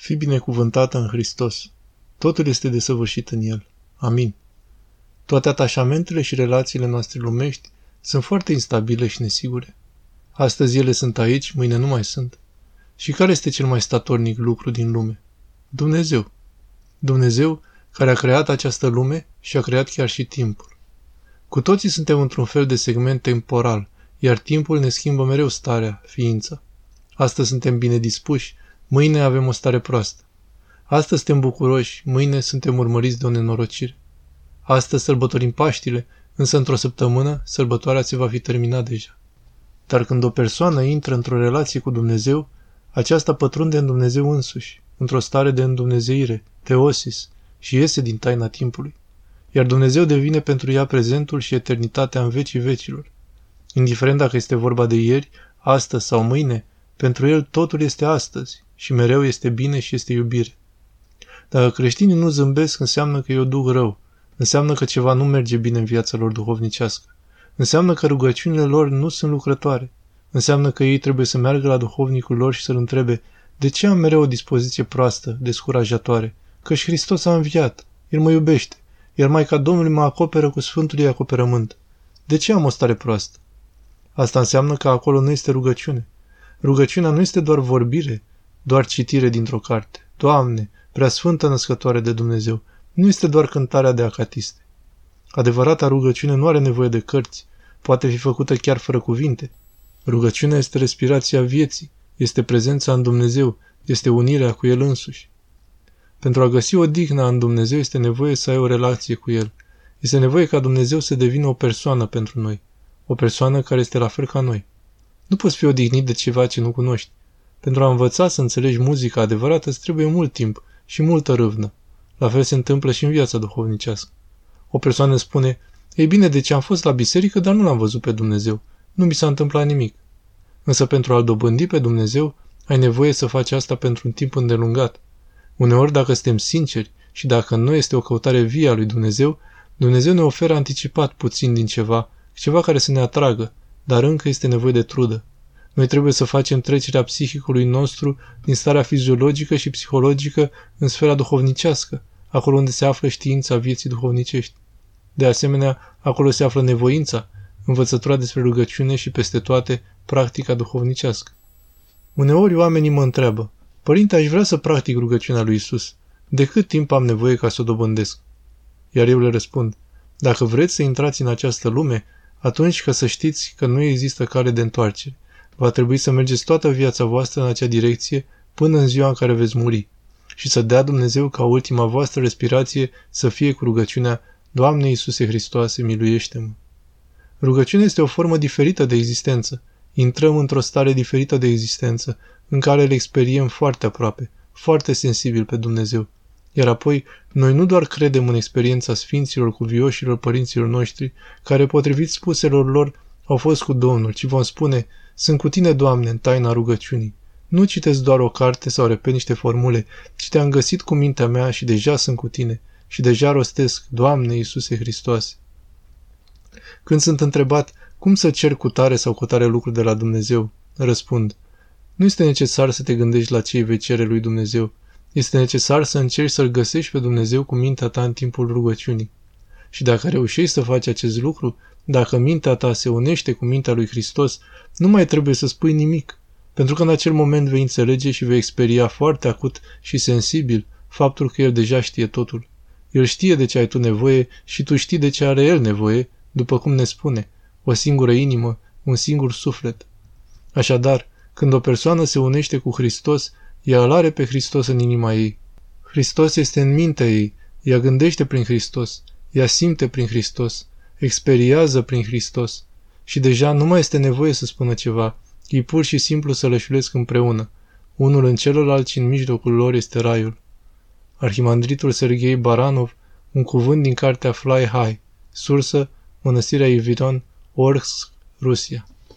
Fii binecuvântată în Hristos. Totul este desăvârșit în El. Amin. Toate atașamentele și relațiile noastre lumești sunt foarte instabile și nesigure. Astăzi ele sunt aici, mâine nu mai sunt. Și care este cel mai statornic lucru din lume? Dumnezeu. Dumnezeu care a creat această lume și a creat chiar și timpul. Cu toții suntem într-un fel de segment temporal, iar timpul ne schimbă mereu starea, ființa. Astăzi suntem bine dispuși, mâine avem o stare proastă. Astăzi suntem bucuroși, mâine suntem urmăriți de o nenorocire. Astăzi sărbătorim Paștile, însă într-o săptămână sărbătoarea se va fi terminat deja. Dar când o persoană intră într-o relație cu Dumnezeu, aceasta pătrunde în Dumnezeu însuși, într-o stare de îndumnezeire, teosis, și iese din taina timpului. Iar Dumnezeu devine pentru ea prezentul și eternitatea în vecii vecilor. Indiferent dacă este vorba de ieri, astăzi sau mâine, pentru el totul este astăzi și mereu este bine și este iubire. Dacă creștinii nu zâmbesc, înseamnă că eu duc rău, înseamnă că ceva nu merge bine în viața lor duhovnicească, înseamnă că rugăciunile lor nu sunt lucrătoare, înseamnă că ei trebuie să meargă la duhovnicul lor și să-l întrebe de ce am mereu o dispoziție proastă, descurajatoare, și Hristos a înviat, El mă iubește, iar Maica Domnului mă acoperă cu Sfântul acoperământ. De ce am o stare proastă? Asta înseamnă că acolo nu este rugăciune. Rugăciunea nu este doar vorbire, doar citire dintr-o carte. Doamne, prea sfântă născătoare de Dumnezeu, nu este doar cântarea de acatiste. Adevărata rugăciune nu are nevoie de cărți, poate fi făcută chiar fără cuvinte. Rugăciunea este respirația vieții, este prezența în Dumnezeu, este unirea cu El însuși. Pentru a găsi o dignă în Dumnezeu este nevoie să ai o relație cu El. Este nevoie ca Dumnezeu să devină o persoană pentru noi, o persoană care este la fel ca noi. Nu poți fi odihnit de ceva ce nu cunoști. Pentru a învăța să înțelegi muzica adevărată îți trebuie mult timp și multă râvnă. La fel se întâmplă și în viața duhovnicească. O persoană spune, ei bine, deci am fost la biserică, dar nu l-am văzut pe Dumnezeu. Nu mi s-a întâmplat nimic. Însă pentru a-L dobândi pe Dumnezeu, ai nevoie să faci asta pentru un timp îndelungat. Uneori, dacă suntem sinceri și dacă nu este o căutare vie a lui Dumnezeu, Dumnezeu ne oferă anticipat puțin din ceva, ceva care să ne atragă, dar încă este nevoie de trudă. Noi trebuie să facem trecerea psihicului nostru din starea fiziologică și psihologică în sfera duhovnicească, acolo unde se află știința vieții duhovnicești. De asemenea, acolo se află nevoința, învățătura despre rugăciune și peste toate practica duhovnicească. Uneori oamenii mă întreabă, Părinte, aș vrea să practic rugăciunea lui Isus. De cât timp am nevoie ca să o dobândesc? Iar eu le răspund, dacă vreți să intrați în această lume, atunci că să știți că nu există cale de întoarcere. Va trebui să mergeți toată viața voastră în acea direcție până în ziua în care veți muri și să dea Dumnezeu ca ultima voastră respirație să fie cu rugăciunea Doamne Iisuse Hristoase, miluiește-mă! Rugăciunea este o formă diferită de existență. Intrăm într-o stare diferită de existență, în care îl experiem foarte aproape, foarte sensibil pe Dumnezeu. Iar apoi, noi nu doar credem în experiența sfinților cuvioșilor părinților noștri, care, potrivit spuselor lor, au fost cu Domnul, ci vom spune, sunt cu tine, Doamne, în taina rugăciunii. Nu citesc doar o carte sau repet niște formule, ci te-am găsit cu mintea mea și deja sunt cu tine și deja rostesc, Doamne Iisuse Hristoase. Când sunt întrebat cum să cer cu tare sau cu tare lucru de la Dumnezeu, răspund, nu este necesar să te gândești la ce vei cere lui Dumnezeu. Este necesar să încerci să-L găsești pe Dumnezeu cu mintea ta în timpul rugăciunii. Și dacă reușești să faci acest lucru, dacă mintea ta se unește cu mintea lui Hristos, nu mai trebuie să spui nimic, pentru că în acel moment vei înțelege și vei experia foarte acut și sensibil faptul că El deja știe totul. El știe de ce ai tu nevoie și tu știi de ce are El nevoie, după cum ne spune, o singură inimă, un singur suflet. Așadar, când o persoană se unește cu Hristos, ea îl are pe Hristos în inima ei. Hristos este în mintea ei, ea gândește prin Hristos, ea simte prin Hristos, experiază prin Hristos. Și deja nu mai este nevoie să spună ceva, ei pur și simplu să lășulesc împreună. Unul în celălalt și în mijlocul lor este raiul. Arhimandritul Serghei Baranov, un cuvânt din cartea Fly High, sursă Mănăstirea Iviton, Orsk, Rusia.